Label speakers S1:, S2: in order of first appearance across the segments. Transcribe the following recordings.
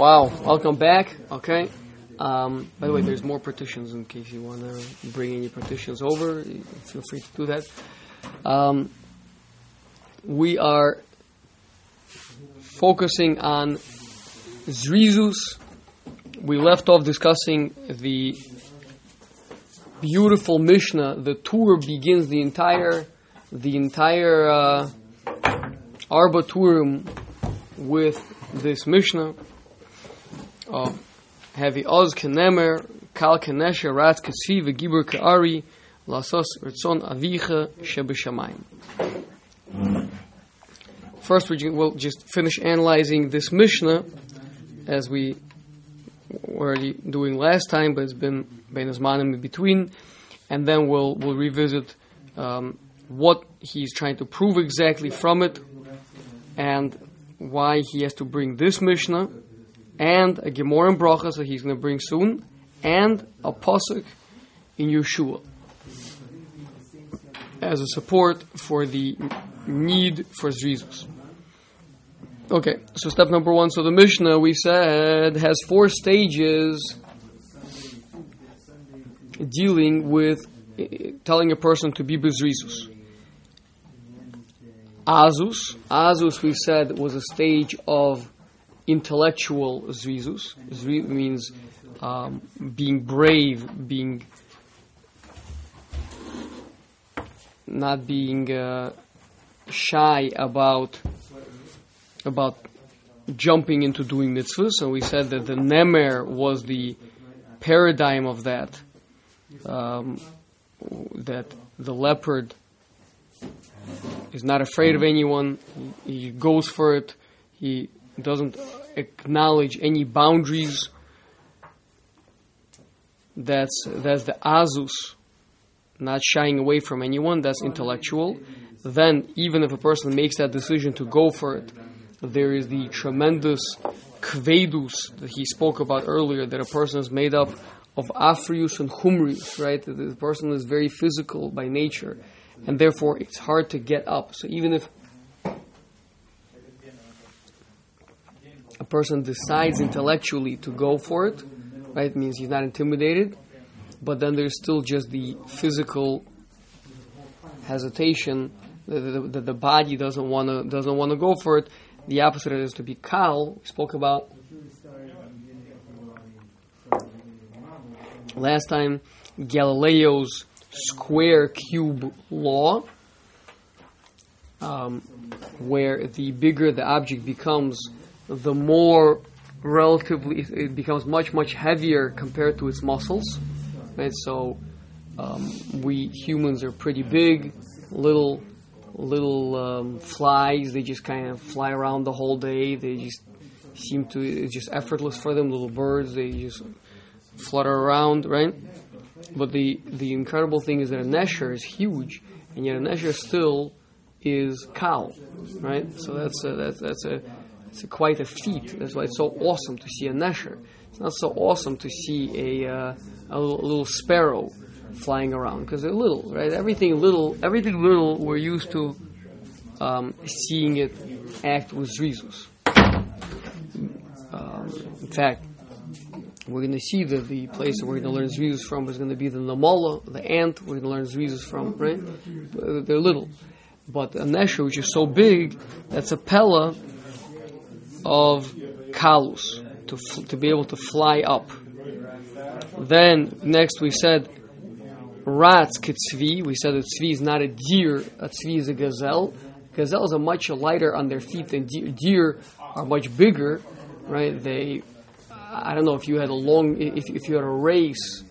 S1: Wow, welcome back. Okay. Um, by the way, there's more partitions in case you want to bring any partitions over. Feel free to do that. Um, we are focusing on Zrizus. We left off discussing the beautiful Mishnah. The tour begins the entire the entire uh, Arba Turim with this Mishnah. Uh, Heavy Oz Kenemer, Kal Kenesha, V'Gibur Ke'ari, Lasos Avicha Shebeshamayim. First, we will just finish analyzing this Mishnah as we were doing last time, but it's been Bein in between, and then we'll we'll revisit um, what he's trying to prove exactly from it, and why he has to bring this Mishnah and a Gemara and Brachas that he's going to bring soon, and a Pasuk in Yehoshua as a support for the need for Zrizus. Okay, so step number one. So the Mishnah, we said, has four stages dealing with uh, telling a person to be Bezrizus. Azus. Azus, we said, was a stage of intellectual zrizus. Zri means um, being brave, being not being uh, shy about about jumping into doing mitzvahs. And we said that the nemer was the paradigm of that. Um, that the leopard is not afraid of anyone. He, he goes for it. He doesn't acknowledge any boundaries. That's that's the azus, not shying away from anyone. That's intellectual. Then, even if a person makes that decision to go for it, there is the tremendous kvedus that he spoke about earlier. That a person is made up of afrius and humrius, right? The person is very physical by nature, and therefore it's hard to get up. So even if person decides intellectually to go for it, right? Means he's not intimidated, but then there's still just the physical hesitation that the, the, the body doesn't want to doesn't want to go for it. The opposite is to be kal. We spoke about last time Galileo's square cube law, um, where the bigger the object becomes, the more relatively it becomes much much heavier compared to its muscles. Right so um, we humans are pretty big. Little little um, flies they just kind of fly around the whole day. They just seem to it's just effortless for them. Little birds they just flutter around right? But the the incredible thing is that a nesher is huge and yet a nesher still is cow, right? So that's a, that's that's a it's quite a feat. That's why it's so awesome to see a nesher. It's not so awesome to see a, uh, a, little, sparrow flying around because they're little, right? Everything little, everything little, we're used to um, seeing it act with zrizus. Um, in fact, we're going to see that the place that we're going to learn zrizus from is going to be the namola, the ant. We're going to learn zrizus from, right? They're little. But a nesher, which is so big, that's a pella of kalus, to, f- to be able to fly up. Then, next we said, rats kitzvi, we said that tzvi is not a deer, a tzvi is a gazelle. Gazelles are much lighter on their feet than deer. Deer are much bigger, right? They, I don't know if you had a long, if, if you had a race,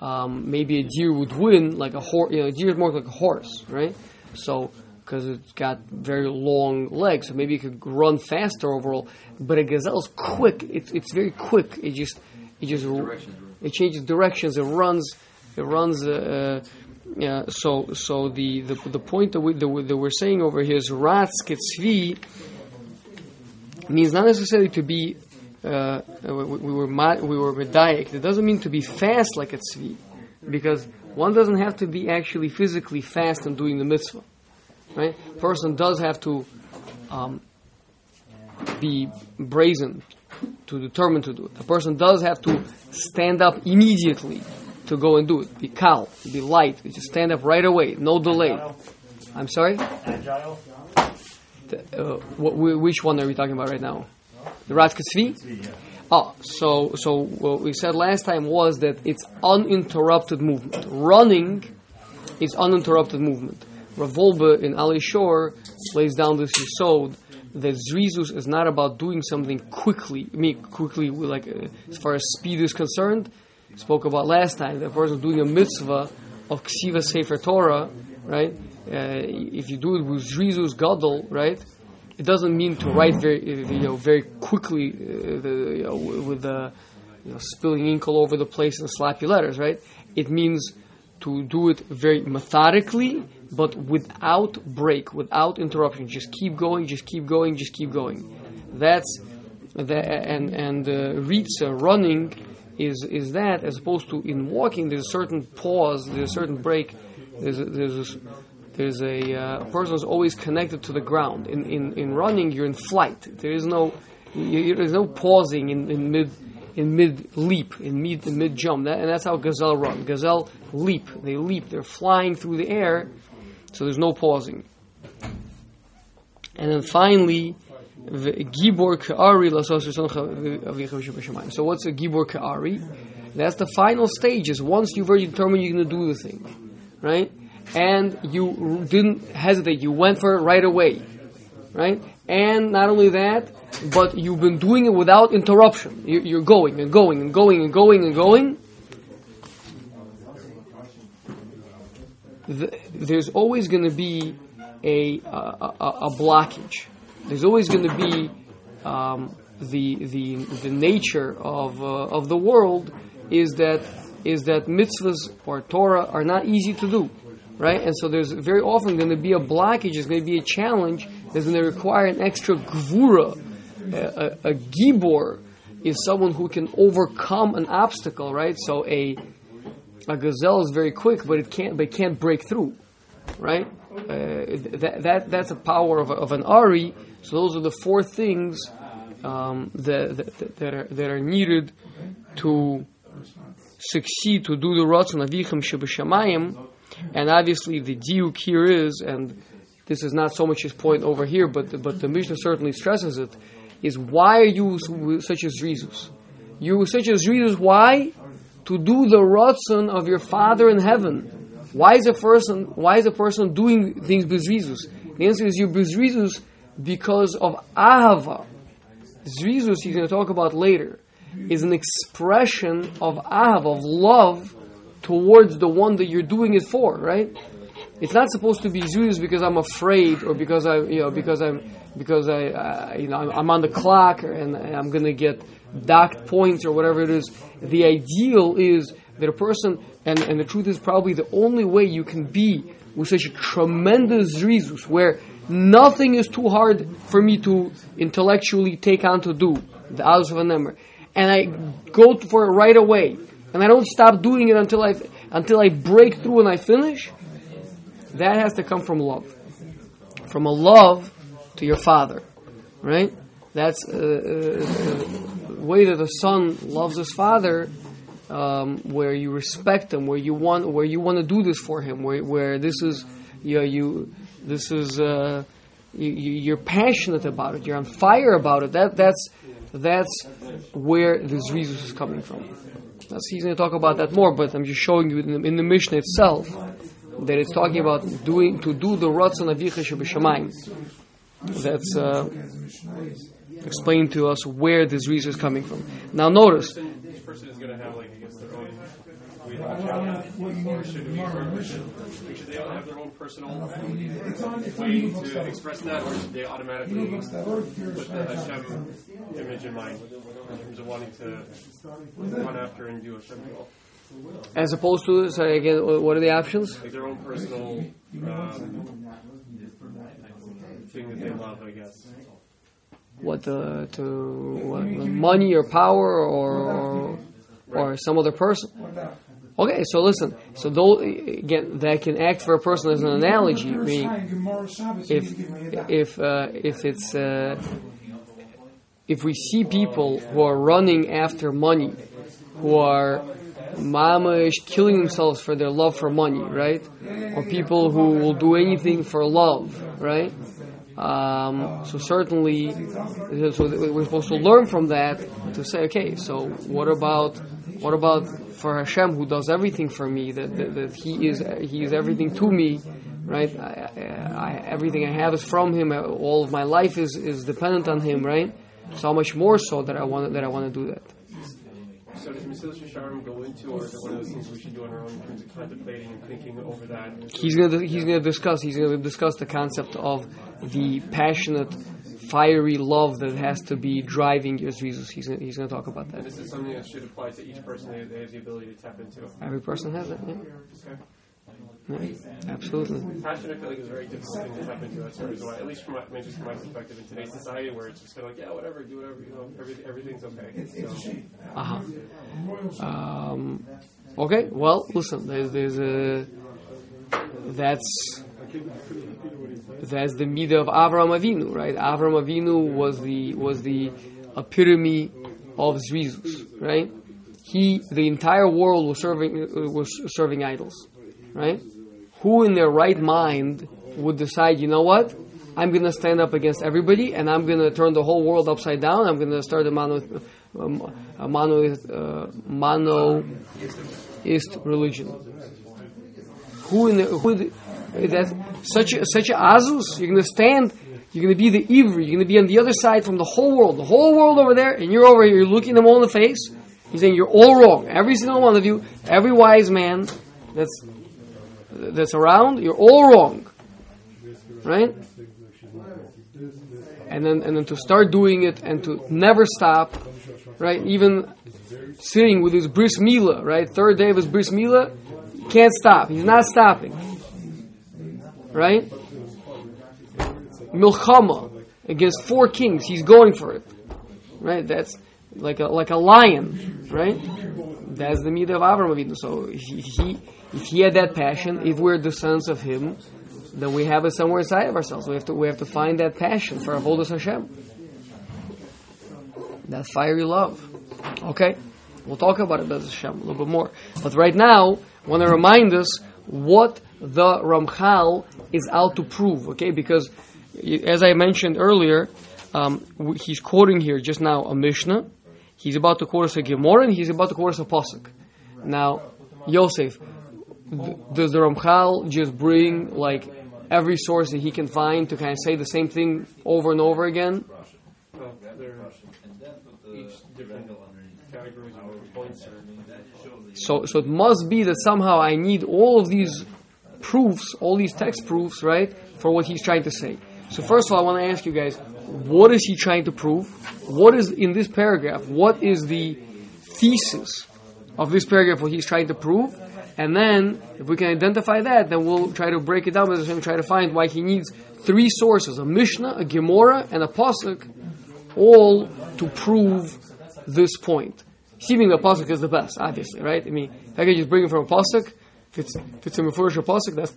S1: um, maybe a deer would win like a horse. You know, a deer is more like a horse, right? So because it's got very long legs, so maybe it could run faster overall. But a gazelle is quick; it's it's very quick. It just it just it changes directions. It runs it runs. Uh, yeah, so so the, the the point that we that, we, that we're saying over here is rats ketzvi means not necessarily to be uh, we, we, were we were medayik. It doesn't mean to be fast like a tzvi, because one doesn't have to be actually physically fast in doing the mitzvah. Right? Person does have to um, be brazen, to determine to do it. A person does have to stand up immediately to go and do it. Be calm, be light, just stand up right away, no delay. I'm sorry?
S2: Agile?
S1: Uh, what, which one are we talking about right now? The Tzvi? Oh, so so what we said last time was that it's uninterrupted movement. Running is uninterrupted movement. Rav Wolbe in Alei Shur lays down this yisod that Zrizus is not about doing something quickly. I mean, quickly, like uh, as far as speed is concerned. Spoke about last time that a person doing a mitzvah of ksiva sefer Torah, right? Uh, if you do it with Zrizus Gadol, right? It doesn't mean to write very, uh, you know, very quickly, uh, the, you know, with the, you know, spilling ink all over the place and slappy letters, right? It means to do it very methodically, but without break, without interruption. Just keep going, just keep going, just keep going. That's the, and and uh, ritza running is is that as opposed to in walking. There's a certain pause, there's a certain break. There's a, there's a, there's a uh, person is always connected to the ground. In, in in running, you're in flight. There is no you, there's no pausing in, in mid in mid leap, in mid in mid jump, that, and that's how gazelle run. Gazelle leap. They leap. They're flying through the air, so there's no pausing. And then finally, gibor ka'ari So what's a gibor ka'ari? That's the final stages. Once you've already determined you're going to do the thing, right? And you didn't hesitate. You went for it right away, right? And not only that, but you've been doing it without interruption. You're going and going and going and going and going. There's always going to be a, a, a, blockage. There's always going to be um, the, the, the nature of, uh, of the world is that, is that mitzvahs or Torah are not easy to do. Right? And so there's very often going to be a blockage, there's going to be a challenge that's going to require an extra gvura, a, a, a gibor is someone who can overcome an obstacle, right? So a a gazelle is very quick, but it can't but it can't break through, right? Uh, that, that that's a power of, of an ari. So those are the four things um, that, that, that are that are needed to succeed to do the ratzon avichim shebeshamayim, and obviously the diuk here is, and this is not so much his point over here, but but the Mishnah certainly stresses it is why are you such as Rizus? You such as Rizus, why? To do the ratzon of your Father in heaven. Why is a person why is a person doing things bezrizus? The answer is you bezrizus because of ahava. Zrizus, he's going to talk about later, is an expression of ahava, of love towards the one that you're doing it for, right? It's not supposed to be zrizus because I'm afraid or because I, you know, because I'm because I, uh, you know, I'm on the clock and I'm going to get docked points or whatever it is. The ideal is that a person, and, and the truth is probably the only way you can be with such a tremendous rizus where nothing is too hard for me to intellectually take on to do, the hours of a number. And I go for it right away. And I don't stop doing it until I, until I break through and I finish. That has to come from love. From a love to your father, right? That's uh, uh, the way that a son loves his father, um, where you respect him, where you want, where you want to do this for him, where, where this is, you, know, you this is, uh, you, are passionate about it, you're on fire about it. That that's that's where this reason is coming from. That's he's going to talk about that more, but I'm just showing you in the, in the itself that it's talking about doing to do the Ratzon Avicha Shebeshamayim that's uh, explained to us where this reason is coming from. Now, notice.
S3: Each person is going to have, like, I guess, their own. Or should we, should they all have their own personal way to express that, or should they automatically put the Hashem image in mind in terms of wanting to run after and do Hashem will?
S1: As opposed to, sorry again, what are the options?
S3: Like their own personal um, thing that they love, I guess.
S1: What uh, to what, money or power or or, or some other person? Okay, so listen. So though again, that can act for a person as an analogy. Meaning, if if uh, if it's uh, if we see people who are running after money, who are mamish killing themselves for their love for money, right? Or people who will do anything for love, right? Um, so certainly, so we're supposed to learn from that to say, okay, so what about what about for Hashem who does everything for me? That, that, that He is He is everything to me, right? I, I, everything I have is from Him. All of my life is, is dependent on Him, right? So much more so that I want that I want to do that.
S3: So does Mesilas Yesharim go into, or is it one of those things we should do on our own in terms of contemplating and thinking over that?
S1: He's gonna he's gonna discuss he's gonna discuss the concept of the passionate, fiery love that has to be driving your zrizus. He's gonna, he's gonna talk about that.
S3: And this is something that should apply to each person that they have the ability to tap into.
S1: Every person has it. Yeah.
S3: Okay.
S1: Yeah, absolutely.
S3: Passion, I feel like, is a very difficult thing to tap into. That's the why, at least from my, I just from my perspective in today's society, where it's just kind of like, yeah, whatever, do whatever, you know, every, everything's okay. So,
S1: Uh-huh. Um, okay, well, listen, there's, there's a that's that's the midah of Avram Avinu, right? Avram Avinu was the was the epitome of Zrizus, right? He, the entire world was serving uh, was serving idols, right? Who in their right mind would decide, you know what? I'm going to stand up against everybody, and I'm going to turn the whole world upside down. I'm going to start a mono, um, a monoist, uh, monoist religion. Who in the, who the, that's such a, such a azus? You're going to stand. You're going to be the ivri. You're going to be on the other side from the whole world, the whole world over there, and you're over here. You're looking them all in the face. He's saying you're all wrong. Every single one of you, every wise man that's that's around, you're all wrong, right? And then and then to start doing it and to never stop, right? Even sitting with his bris milah, right? Third day of his bris can't stop. He's not stopping, right? Milchama against four kings, he's going for it, right? That's like a like a lion, right? That's the midah of Avram Avinu. So he, he if he had that passion, if we're the sons of him, then we have it somewhere inside of ourselves. We have to we have to find that passion for Avodas Hashem. That fiery love. Okay? We'll talk about it, Bez Hashem, a little bit more. But right now, I want to remind us what the Ramchal is out to prove, okay? Because, as I mentioned earlier, um, he's quoting here just now a Mishnah. He's about to quote us a Gemara, and he's about to quote us a Pasuk. Now, Yosef, does the Ramchal just bring like every source that he can find to kind of say the same thing over and over again? So, so it must be that somehow I need all of these proofs, all these text proofs, right, for what he's trying to say. So first of all, I want to ask you guys, what is he trying to prove? What is in this paragraph? What is the thesis of this paragraph? What he's trying to prove? And then, if we can identify that, then we'll try to break it down and try to find why he needs three sources: a Mishnah, a Gemara, and a Pasuk, all to prove this point. Assuming the Pasuk is the best, obviously, right? I mean, if I can just bring it from a Pasuk, if it's, if it's a Mefurish Pasuk, that's,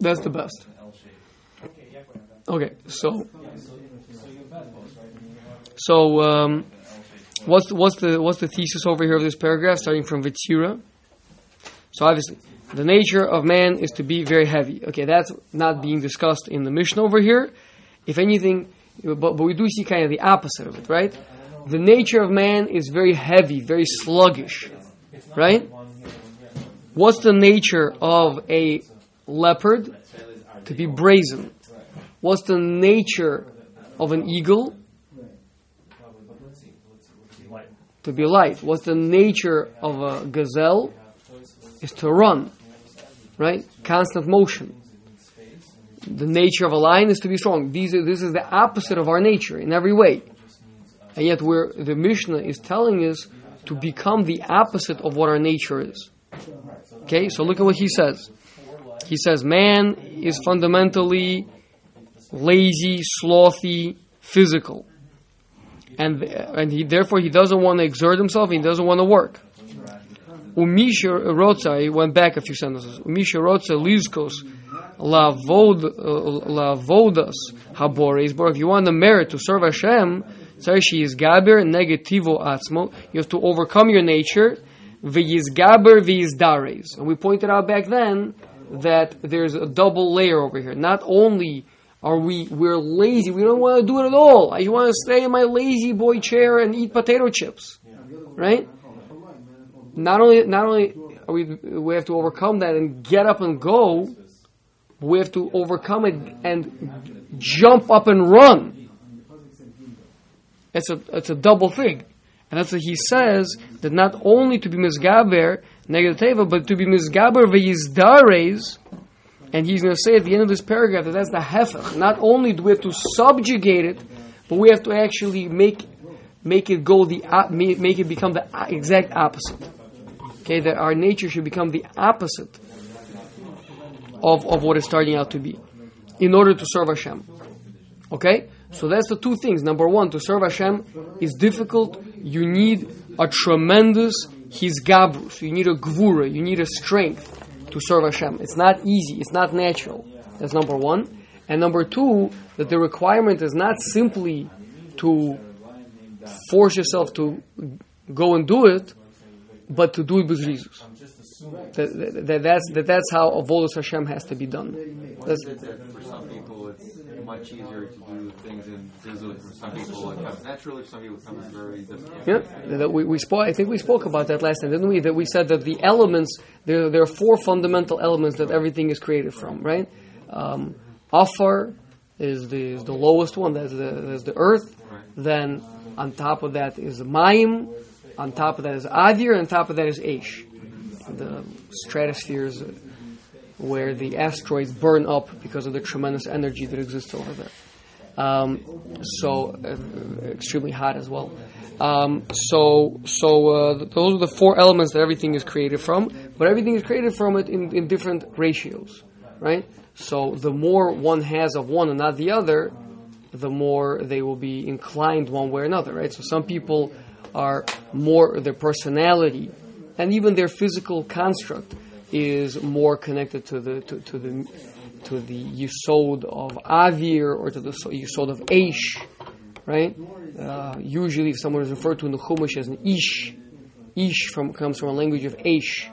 S1: that's the best. Okay, so, so, um, what's, the, what's the, what's the thesis over here of this paragraph, starting from Vitzira? So obviously, the nature of man is to be very heavy. Okay, that's not being discussed in the mission over here. If anything, but, but we do see kind of the opposite of it, right? The nature of man is very heavy, very sluggish, right? What's the nature of a leopard? To be brazen. What's the nature of an eagle? To be light. What's the nature of a gazelle? Is to run, right? Constant motion. The nature of a lion is to be strong. These are, this is the opposite of our nature in every way. And yet we're, the Mishnah is telling us to become the opposite of what our nature is. Okay, so look at what he says. He says man is fundamentally lazy, slothy, physical. And, and he, therefore he doesn't want to exert himself, he doesn't want to work. Umisha Rotza, he went back a few sentences. Umisha Rotza Lizkos Lavodas Habores. But if you want the merit to serve Hashem, Tzarish yizgaber negativo atzmo. You have to overcome your nature. V'yizgaber v'yizdares. And we pointed out back then that there's a double layer over here. Not only are we we're lazy, we don't want to do it at all. I want to stay in my lazy boy chair and eat potato chips, right? Not only not only we we have to overcome that and get up and go, we have to overcome it and jump up and run. It's a it's a double thing. And that's what he says that not only to be misgaber negative but to be misgaber v'yizdares, and he's going to say at the end of this paragraph that that's the hefech. Not only do we have to subjugate it, but we have to actually make make it go the make it become the exact opposite. Okay, that our nature should become the opposite of, of what it's starting out to be, in order to serve Hashem. Okay, so that's the two things. Number one, to serve Hashem is difficult. You need a tremendous His gabrus. You need a gvura. You need a strength to serve Hashem. It's not easy. It's not natural. That's number one. And number two, that the requirement is not simply to force yourself to go and do it, but to do it with zrizus. That, that, that's, that that's how Avodas Hashem has to be done.
S2: That's, for some people, it's much easier to do things in Zizut. For some people, it comes naturally. For some people, it comes very difficult.
S1: Yeah, that we, we spoke. I think we spoke about that last time, didn't we? That we said that the elements there there are four fundamental elements that everything is created from, right? Um, Afar is the is the lowest one. That's the that's the earth. Then on top of that is Mayim. On top of that is Avir. And on top of that is Aish. The stratospheres where the asteroids burn up because of the tremendous energy that exists over there. Um, so uh, extremely hot as well. Um, so so uh, those are the four elements that everything is created from, but everything is created from it in, in different ratios, right? So the more one has of one and not the other, the more they will be inclined one way or another, right? So some people are more their personality and even their physical construct is more connected to the to, to the to the yisod of avir or to the yisod of aish, right? Uh, usually, if someone is referred to in the Chumash as an ish, ish from comes from a language of aish,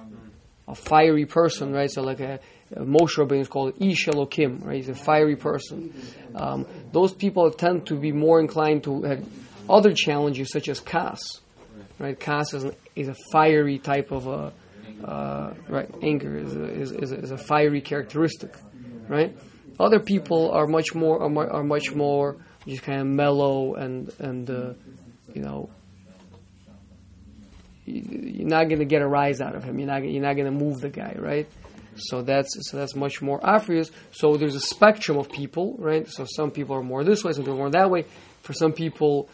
S1: a fiery person, right? So like a, a Moshe Rabbeinu is called Ish Elokim, right? He's a fiery person. Um, those people tend to be more inclined to have other challenges such as kas, right? Kas is, an, is a fiery type of a uh, right? Anger is a, is, is, a, is a fiery characteristic, right? Other people are much more are, are much more just kind of mellow and and uh, you know you're not going to get a rise out of him. You're not you're not going to move the guy, right? So that's so that's much more obvious. So there's a spectrum of people, right? So some people are more this way, some people are more that way. For some people,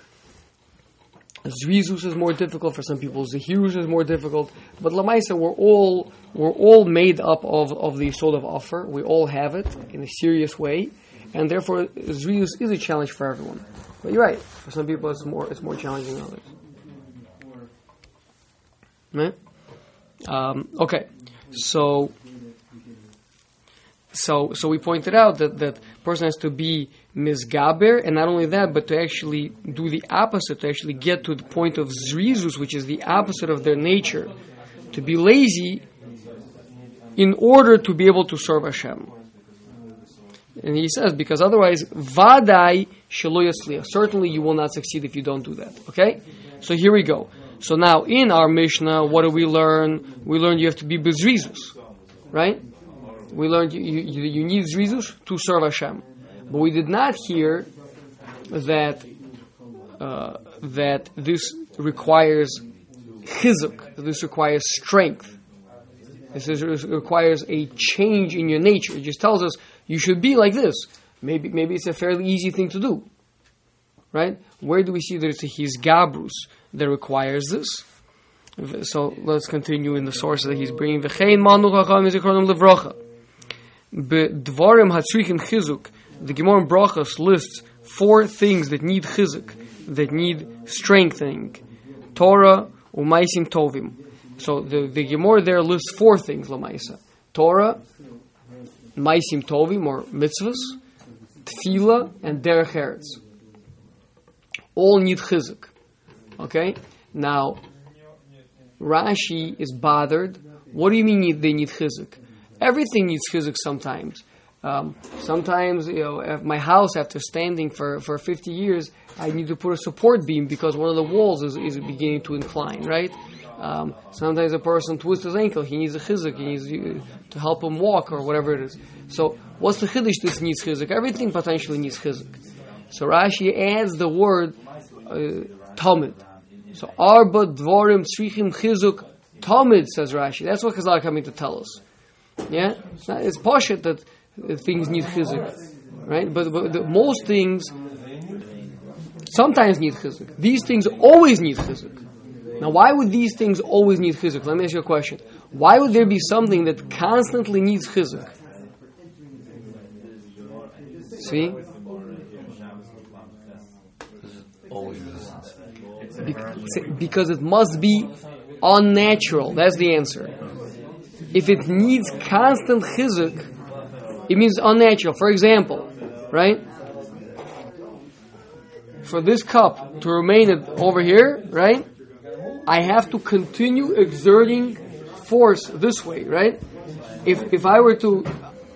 S1: Zrizus is more difficult for some people. Zahirus is more difficult. But Lamaisa, we're all we're all made up of, of the sort of offer. We all have it in a serious way, and therefore Zrizus is a challenge for everyone. But you're right. For some people, it's more it's more challenging than others. Um, okay, so so so we pointed out that that person has to be misgaber, and not only that, but to actually do the opposite, to actually get to the point of zrizus, which is the opposite of their nature, to be lazy in order to be able to serve Hashem. And he says, because otherwise, vadai shaloyasliya. Certainly you will not succeed if you don't do that. Okay? So here we go. So now in our Mishnah, what do we learn? We learn you have to be bezrizus. Right? We learned you, you, you need zrizus to serve Hashem. But we did not hear that uh, that this requires chizuk, this requires strength. This is, requires a change in your nature. It just tells us you should be like this. Maybe maybe it's a fairly easy thing to do. Right? Where do we see that it's his gabrus that requires this? So let's continue in the source that he's bringing. The Gemara in Brachas lists four things that need chizuk, that need strengthening. Torah, umaisim tovim. So the, the Gemara there lists four things, lamaisa. Torah, maisim tovim, or mitzvahs, tefillah, and derech eretz. all need chizuk. Okay? Now, Rashi is bothered. What do you mean they need chizuk? Everything needs chizuk sometimes. Um, sometimes, you know, if my house after standing for, for 50 years, I need to put a support beam because one of the walls is, is beginning to incline, right? Um, sometimes a person twists his ankle, he needs a chizuk, he needs uh, to help him walk or whatever it is. So, what's the chiddush this needs chizuk? Everything potentially needs chizuk. So Rashi adds the word uh. So arba dvorim tzrichim chizuk tamid says Rashi. That's what Chazal coming to tell us. Yeah, it's, it's poshut that Uh, things need chizuk, right? But, but the, most things sometimes need chizuk. These things always need chizuk. Now, why would these things always need chizuk? Let me ask you a question. Why would there be something that constantly needs chizuk? See? Bec- Because it must be unnatural. That's the answer. If it needs constant chizuk, it means unnatural. For example, right? For this cup to remain over here, right? I have to continue exerting force this way, right? If if I were to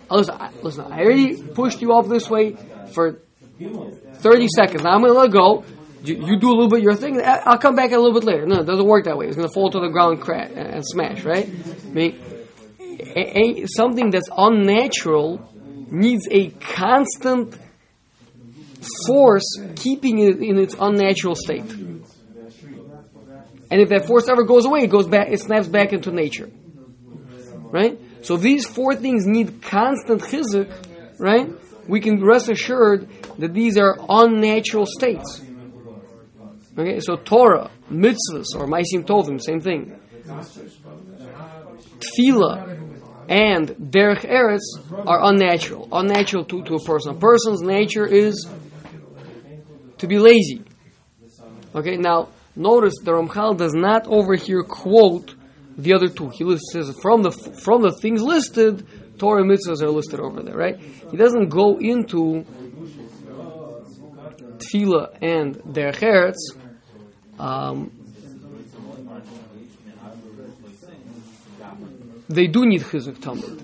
S1: listen, I- listen, I already pushed you up this way for 30 seconds. Now I'm going to let go. You, you do a little bit your thing. I'll come back a little bit later. No, it doesn't work that way. It's going to fall to the ground and, and smash, right? I mean, a, a, something that's unnatural needs a constant force keeping it in its unnatural state. And if that force ever goes away, it goes back, it snaps back into nature. Right? So these four things need constant chizuk, right? We can rest assured that these are unnatural states. Okay, so Torah, mitzvahs, or Maisim Tovim, same thing. Tefillah and Derech Eretz are unnatural. Unnatural to, to a person. A person's nature is to be lazy. Okay, now notice the Ramchal does not over here quote the other two. He lists, says from the from the things listed, Torah mitzvahs are listed over there, right? He doesn't go into tefillah and derech eretz. Um, they do need chizuk tamid.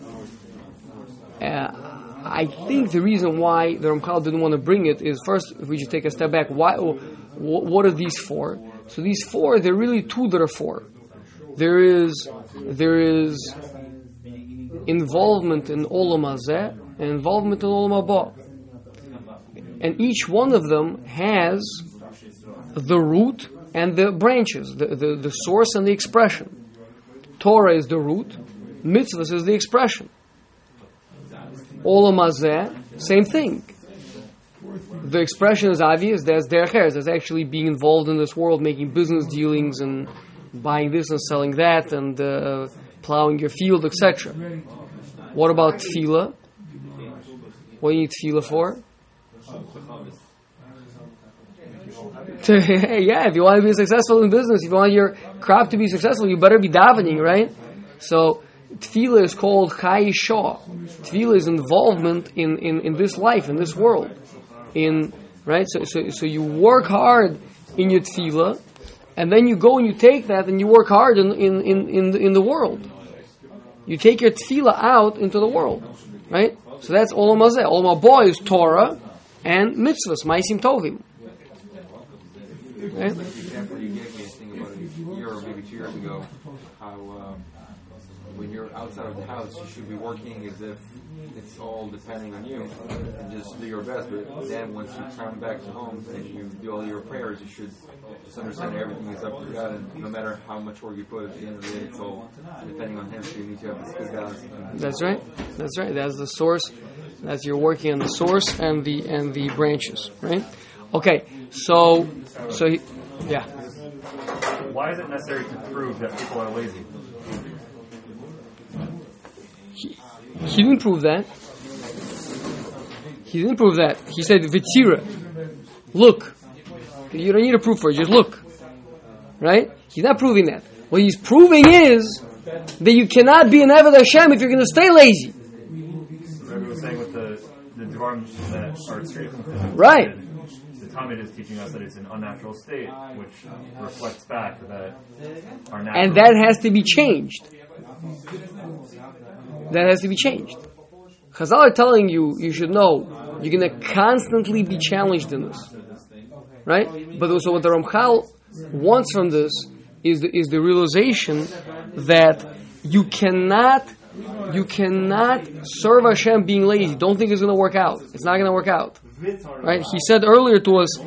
S1: Uh, I think the reason why the Ramchal didn't want to bring it is first, if we just take a step back, why? wh- What are these four? So these four, they're really two that are four. There is there is involvement in Olam Hazeh and involvement in Olam Haba. And each one of them has the root and the branches, the, the, the source and the expression. Torah is the root, mitzvahs is the expression. Olam Hazeh, same thing. The expression is obvious, that's derech that's actually being involved in this world, making business dealings and buying this and selling that and uh, plowing your field, etc. What about tefillah? What do you need tefillah for? To- yeah, if you want to be successful in business, if you want your crop to be successful, you better be davening, right? So, tefillah is called chayei sha'ah. Tefillah is involvement in, in, in this life, in this world. In right, so, so so you work hard in your tefillah, and then you go and you take that and you work hard in in in in the, in the world. You take your tefillah out into the world, right? So that's olam hazeh. Olam haba is Torah and mitzvahs, maisim tovim. Right?
S2: Example you gave me, I think about a year or maybe two years ago, how um, when you're outside of the house, you should be working as if it's all depending on you and just do your best. But then once you come back to home and you do all your prayers, you should just understand everything is up to God. And no matter how much work you put, at the end of the day, it's all depending on Him. So you need to have this balance.
S1: That's right. That's right. That's the source. That's you're working on the source and the and the branches, right? Okay. So so he- yeah.
S4: Why is it necessary to prove that people are lazy?
S1: He didn't prove that. He didn't prove that. He said Vitzira. Look. You don't need a proof for it, just look. Right? He's not proving that. What he's proving is that you cannot be an Eved Hashem if you're going to stay lazy.
S4: Remember was saying with the the dwarves that are straight
S1: Right.
S4: The is teaching us that it's an unnatural state, which reflects back that our natural.
S1: And that has to be changed. That has to be changed. Chazal are telling you, you should know, you're going to constantly be challenged in this. Right? But also what the Ramchal wants from this is the, is the realization that you cannot you cannot serve Hashem being lazy. Don't think it's going to work out. It's not going to work out. Right? He said earlier to us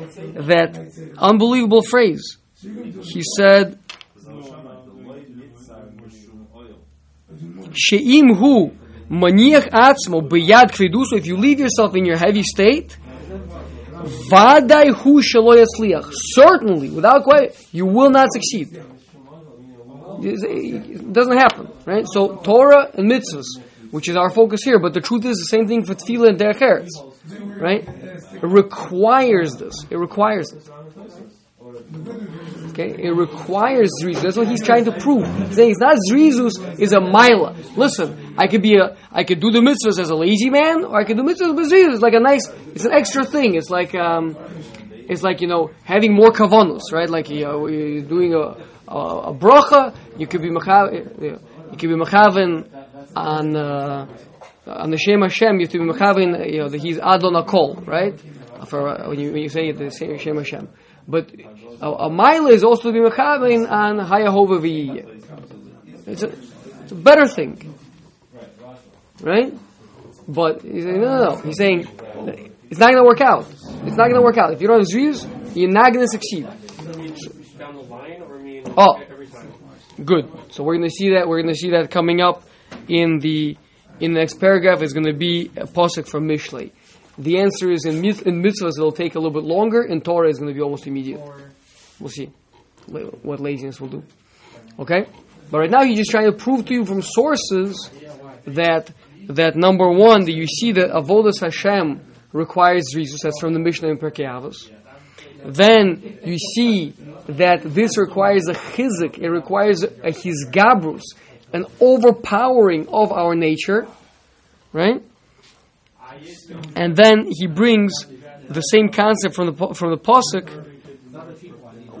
S1: that unbelievable phrase. He said, She'im hu maniach atzmo b'yad kveduso. If you leave yourself in your heavy state, vaday hu. Certainly, without question, you will not succeed. It doesn't happen, right? So Torah and mitzvahs, which is our focus here, but the truth is the same thing for tefillah and derech right? It requires this. It requires this. Okay, it requires zrizus. That's what he's trying to prove. He's saying it's not zrizus, it's a mila. Listen, I could be a, I could do the mitzvahs as a lazy man, or I could do mitzvahs with zrizus. It's like a nice, it's an extra thing. It's like, um, it's like you know having more kavanos, right? Like you know, you're doing a a, a bracha, you could be mechav, you could be mechaven on uh, on the Shem Hashem. You have to be mechaven. You know, that he's Adon Akol, right? For uh, when you when you say it, the Shem Hashem. But a, a mile is also to be mechaven on Hayahova V'yiyeh. It's a, it's a better thing, right? But he's saying no, no, no. He's saying it's not going to work out. It's not going to work out. If you don't have you're not going to succeed.
S3: Down the line, or I mean,
S1: Oh. Good. So we're going to see that. We're going to see that coming up in the in the next paragraph. Is going to be a pasuk from Mishlei. The answer is in, mit- in mitzvahs it'll take a little bit longer. In Torah is going to be almost immediate. We'll see what laziness will do. Okay, but right now he's just trying to prove to you from sources that that number one that you see that avodas Hashem requires rizus. That's from the Mishnah in Pirkei Avos. Then you see that this requires a chizik, it requires a hisgabrus, an overpowering of our nature, right? And then he brings the same concept from the from the pasuk,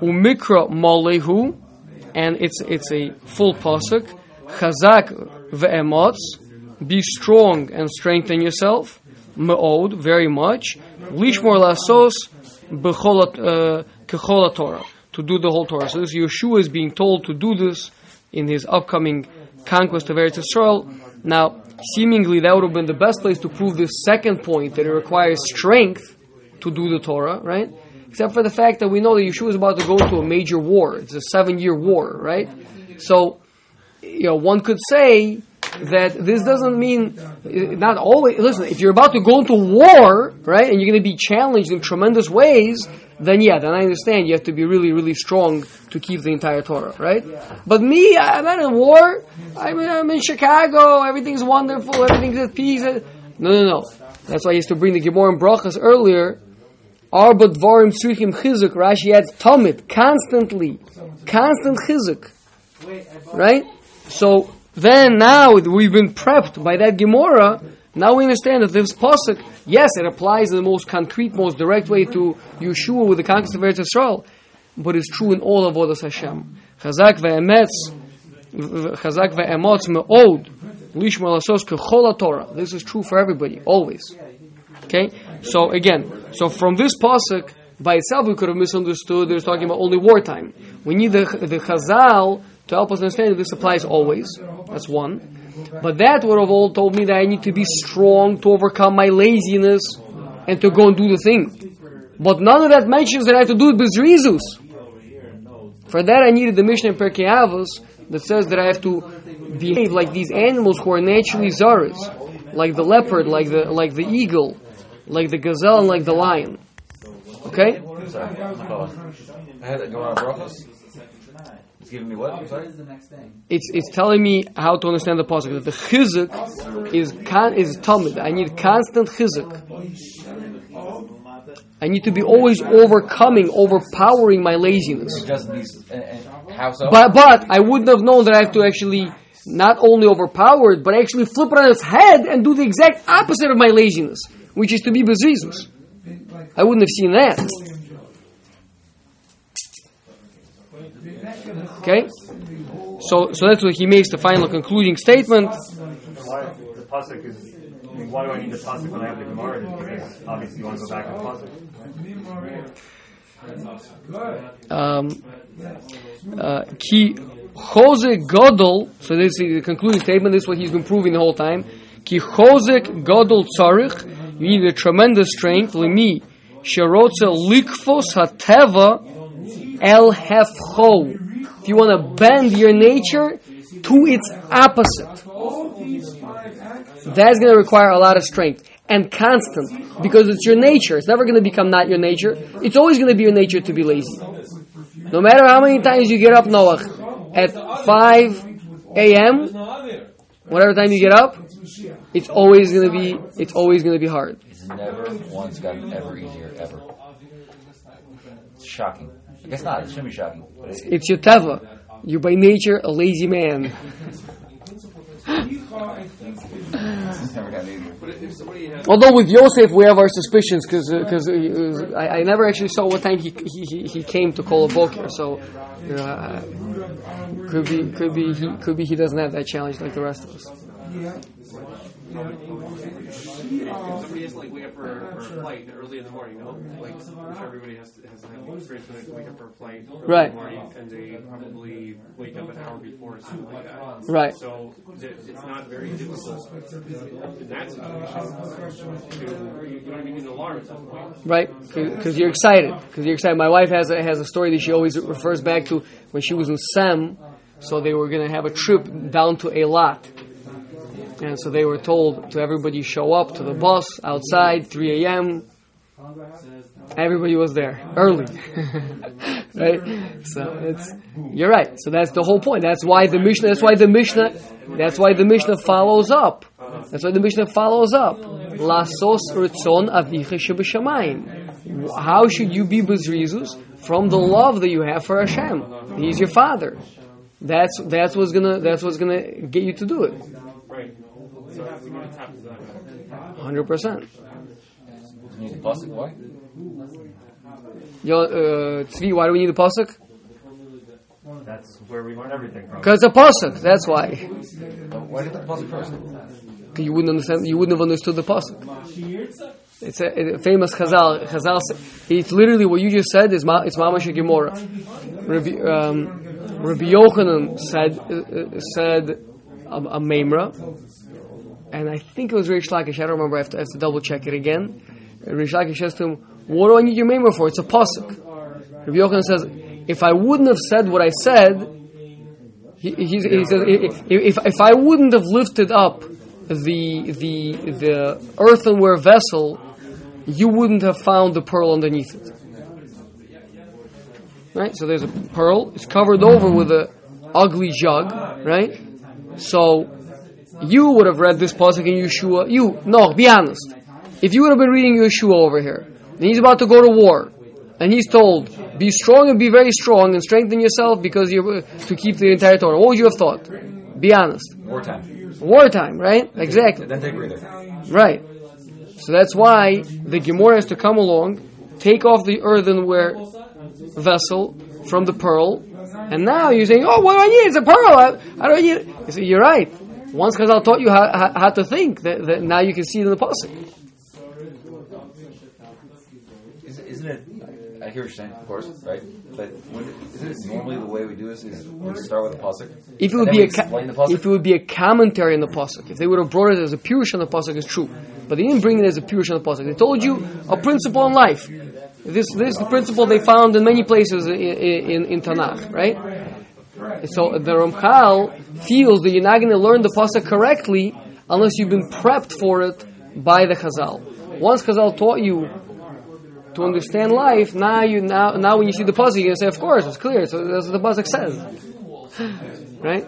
S1: umikra malehu, and it's it's a full pasuk, chazak ve'emotz, be strong and strengthen yourself, me'od, very much, lishmor lasos, uh, Torah, to do the whole Torah. So this Yehoshua is being told to do this in his upcoming conquest of Eretz Yisrael. Now, seemingly that would have been the best place to prove this second point that it requires strength to do the Torah, right? Except for the fact that we know that Yehoshua is about to go into a major war. It's a seven-year war, right? So, you know, one could say that this doesn't mean not always. Listen, if you're about to go into war, right, and you're going to be challenged in tremendous ways, then yeah, then I understand you have to be really, really strong to keep the entire Torah, right? But me, I'm not in war. I'm, I'm in Chicago. Everything's wonderful. Everything's at peace. No, no, no. That's why I used to bring the Gemara and Brachas earlier. Arba dvarim tzrichim chizuk. Rashi adds tamid constantly, constant chizuk, right? So then now we've been prepped by that Gemara. Now we understand that this pasuk, yes, it applies in the most concrete, most direct way to Yehoshua with the conquest of Eretz Yisrael, but it's true in all of Odas Hashem. Chazak ve'emetz, chazak ve'emotz me'od, lishma lasos Torah. This is true for everybody, always. Okay? So again, so from this pasuk, by itself we could have misunderstood it was talking about only wartime. We need the, the chazal to help us understand this applies always. That's one. But that would have all told me that I need to be strong to overcome my laziness and to go and do the thing. But none of that mentions that I have to do it bezrizus. For that I needed the Mishnah in Pirkei Avos that says that I have to behave like these animals who are naturally zaras, like the leopard, like the like the eagle, like the gazelle, and like the lion. Okay?
S2: Sorry. I had it going on brachas. It's giving me what? I'm sorry.
S1: It's it's telling me how to understand the pasuk that the chizuk is con, is tamid. I need constant chizuk. I need to be always overcoming, overpowering my laziness.
S2: Just these. And, and how so?
S1: But but I wouldn't have known that I have to actually not only overpower it, but actually flip it on its head and do the exact opposite of my laziness, which is to be bezizus. I wouldn't have seen that. Okay? So, so that's what he makes the final concluding statement.
S4: Why why do I need the pasuk when I have the Gemara? Obviously you want to go back the pasuk.
S1: Um, uh, ki chozek godol. So this is the concluding statement. This is what he's been proving the whole time. Ki chozek godol tzarich. You need a tremendous strength. Lemi sherotze likfos hateva el hefcho. If you want to bend your nature to its opposite, that's going to require a lot of strength and constant because it's your nature. It's never going to become not your nature. It's always going to be your nature to be lazy. No matter how many times you get up, Noah, at 5 a.m., whatever time you get up, it's always going to be it's always going to be hard.
S5: It's never once gotten ever easier, ever. It's shocking. I guess not. It shouldn't be shocking. But it,
S1: It's your teva. You're by nature a lazy man.
S5: it's never gotten easier.
S3: But if somebody has
S1: Although with Yosef we have our suspicions because because I, I never actually saw what time he he, he, he came to Kol Boker. So uh, could be could be he could be he doesn't have that challenge like the rest of us.
S3: Somebody has to like wake up for, for a flight early in the morning, no? Like I'm sure everybody has to has to have the experience when they wake up for a flight early
S1: Right.
S3: in the morning and they probably wake up an hour before or something like that.
S1: Right.
S3: So it's not very difficult in that situation to you don't even need an alarm at some point.
S1: right? Because you're excited. Because you're excited. My wife has a, has a story that she always refers back to when she was in Sem. So they were going to have a trip down to Eilat. And so they were told to everybody show up to the bus outside, 3 a.m. Everybody was there early, right? So it's you're right. So that's the whole point. That's why the Mishnah. That's why the Mishnah. That's why the Mishnah follows up. That's why the Mishnah follows up. Lasos ritzon avicha. How should you be bezrizus from the love that you have for Hashem? He's your father. That's that's what's gonna that's what's gonna get you to do it.
S3: Right. So we need to tap into that.
S1: Hundred percent.
S5: Need the pasuk. Why?
S1: Yo, uh, Tzvi, why do we need a pasuk?
S4: That's where we learn everything from.
S1: Because a pasuk. That's why.
S5: Why did the pasuk first?
S1: You wouldn't understand. You wouldn't have understood the pasuk. It's a, a famous Chazal. Chazal. It's literally what you just said. Is ma, it's Mamash Gemara. Rabbi, um, Rabbi Yochanan said uh, uh, said a, a memra, and I think it was Rish Lakish. I don't remember. I have to, I have to double check it again. Rish Lakish says to him, "What do I need your memra for? It's a pasuk." Rabbi Yochanan says, "If I wouldn't have said what I said." He, he, he says, if, if, if I wouldn't have lifted up the, the, the earthenware vessel, you wouldn't have found the pearl underneath it. Right? So there's a pearl, it's covered over with a ugly jug, right? So you would have read this pasuk in Yehoshua. You, no, be honest. If you would have been reading Yehoshua over here, and he's about to go to war, and he's told, be strong and be very strong and strengthen yourself because you're to keep the entire Torah. What would you have thought? Be honest.
S5: Wartime.
S1: Wartime, right? Exactly.
S5: Then take breather.
S1: Right. So that's why the Gemara has to come along, take off the earthenware vessel from the pearl, and now you're saying, "Oh, what do I need? It's a pearl. I, I don't need." It. You say, "You're right." Once Chazal taught you how, how, how to think, that, that now you can see it in the pasuk.
S5: Is, isn't it? I hear what you're saying, of course, right? But when, isn't it normally the way we do this? Is we start with a pasuk.
S1: If it would be a ca-
S5: the
S1: if it would be a commentary on the pasuk, if they would have brought it as a pirush on the pasuk, it's true. But they didn't bring it as a pirush on the pasuk. They told you a principle in life. This this is the principle they found in many places in in, in Tanakh, right? So the Ramchal feels that you're not going to learn the pasuk correctly unless you've been prepped for it by the Chazal. Once Chazal taught you to understand life, now you now now when you see the pasuk, to say, "Of course, it's clear." So that's what the pasuk says, right?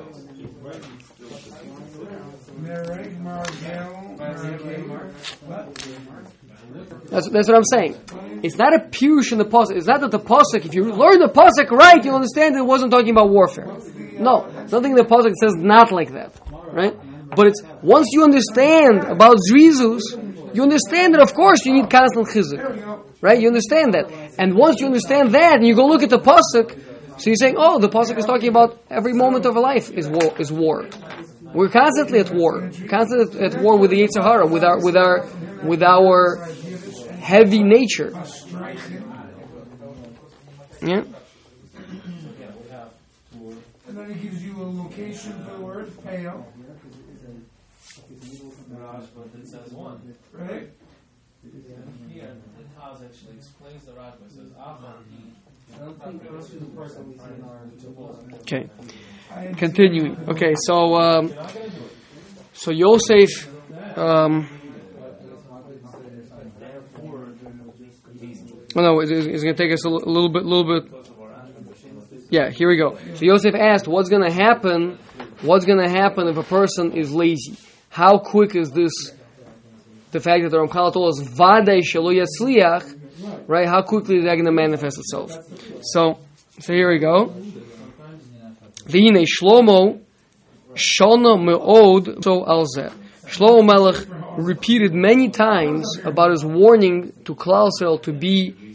S1: That's, that's what I'm saying. It's not a pirush in the pasuk. It's not that the pasuk. If you learn the pasuk right, you'll understand it wasn't talking about warfare. No, something in the pasuk says not like that, right? But it's once you understand about zrizus, you understand that of course you need constant chizuk, right? You understand that, and once you understand that, and you go look at the pasuk, So you're saying, oh, the pasuk is talking about every moment of our life is war. Is war. We're constantly at war, constantly at war with the Yetzer Hara, with our with our with our heavy nature. Yeah.
S6: And then it gives you a location for the word, pale. Right?
S7: Here, the Taz actually explains the says, "Aval
S1: Okay. Continuing. Okay, so um, so Yosef. Um, oh no, it's, it's going to take us a little bit, little bit. Yeah, here we go. So Yosef asked, "What's going to happen? What's going to happen if a person is lazy? How quick is this? The fact that the Ramchal told us vadei shelo yatzliach, right? How quickly is that going to manifest itself? So, so here we go. V'hine Shlomo shona me'od so alzeh. Shlomo Melech repeated many times about his warning to Klal Yisrael to be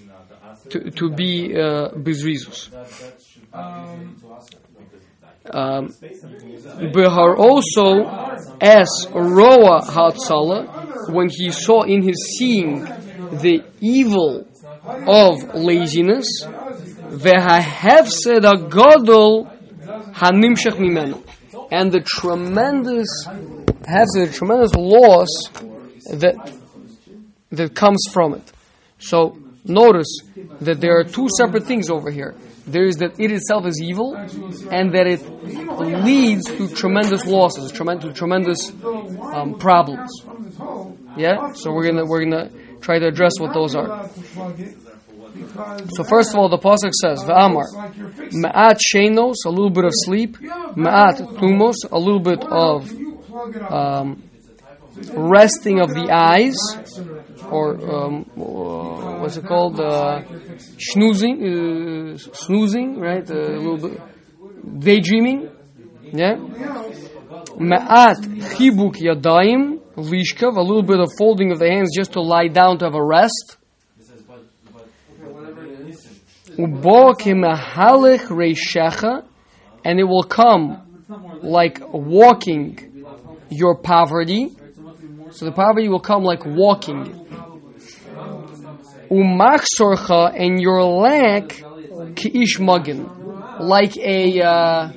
S1: to, to be uh, bizrizus. Um, Behar also as Roa Hatzala when he saw in his seeing the evil of laziness, Vehahefsed agadol hanimshach mimenu, and the tremendous has a tremendous loss that that comes from it. So notice that there are two separate things over here. There is that it itself is evil, and that it leads to tremendous losses, tremendous, tremendous um, problems. Yeah. So we're gonna we're gonna try to address what those are. So first of all, the pasuk says, "V'amar ma'at shenos, a little bit of sleep, ma'at tumos, a little bit of um, resting of the eyes, or um, uh, what's it called, uh, snoozing, uh, snoozing, right? A little bit daydreaming, yeah. Ma'at chibuk yadayim lishkav, a little bit of folding of the hands just to lie down to have a rest." And it will come like walking your poverty. So the poverty will come like walking. Umachsorcha, and your lack ki'ish mugin, like a uh,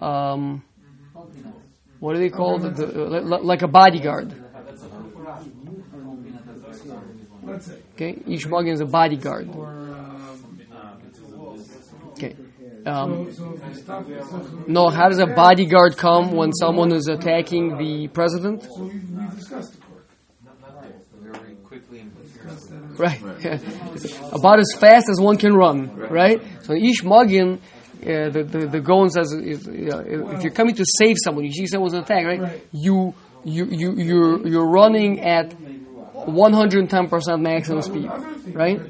S1: um, what do they call? The, the, like a bodyguard. Okay, each mugin is a bodyguard. Okay. Um, no, how does a bodyguard come when someone is attacking the president?
S2: Very quickly and
S1: Right. About as fast as one can run. Right. So each mugin, uh, the the the Gaon says, if, uh, if you're coming to save someone, you see someone's attack, right? You you you you're you're running at 110% maximum speed, right?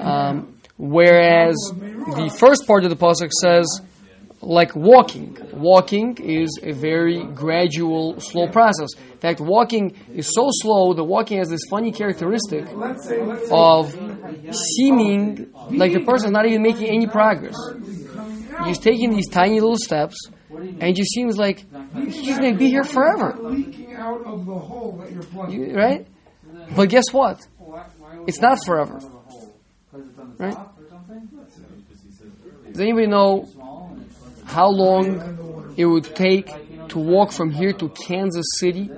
S1: Um, whereas the first part of the pasuk says, like walking. Walking is a very gradual, slow process. In fact, walking is so slow that walking has this funny characteristic of seeming like the person is not even making any progress. He's taking these tiny little steps, and it just seems like he's going to be here forever,
S6: Leaking out of the hole that you're plugging.
S1: You- right? But guess what? It's not forever, right? Does anybody know how long it would take to walk from here to Kansas City?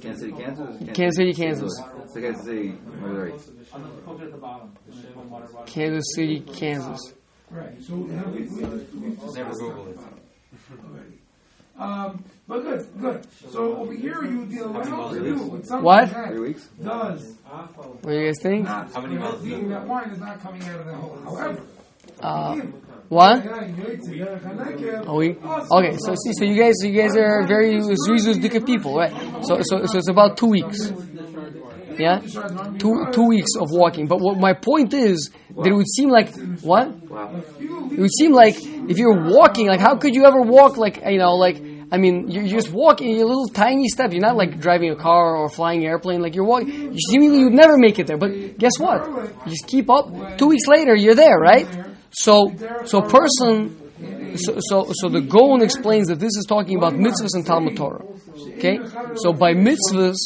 S5: Kansas City, Kansas.
S1: Kansas City, Kansas.
S5: Kansas City, Missouri.
S1: Kansas City, Kansas.
S6: Right. So have we, we, we
S2: Never Google it.
S6: Um, but good, good. So over here you deal what else you with something
S1: What?
S6: that
S5: Three weeks?
S6: does
S1: What do you guys think?
S6: not
S2: How many months?
S6: being that wine is not coming out of the hole. However,
S1: Uh, what?
S6: Are
S1: Are we? Okay, so see, so you guys, you guys are very zuzuz people, right? So, so, so it's about two weeks. Yeah, two two weeks of walking. But what my point is that it would seem like what?
S5: Wow.
S1: It would seem like if you're walking, like how could you ever walk like you know, like I mean, you're just walking a little tiny step. You're not like driving a car or flying an airplane. Like you're walking. You seemingly would never make it there. But guess what? You just keep up. Two weeks later, you're there, right? So, so person. So, so, the Gaon explains that this is talking about mitzvahs and Talmud Torah. Okay, so by mitzvahs,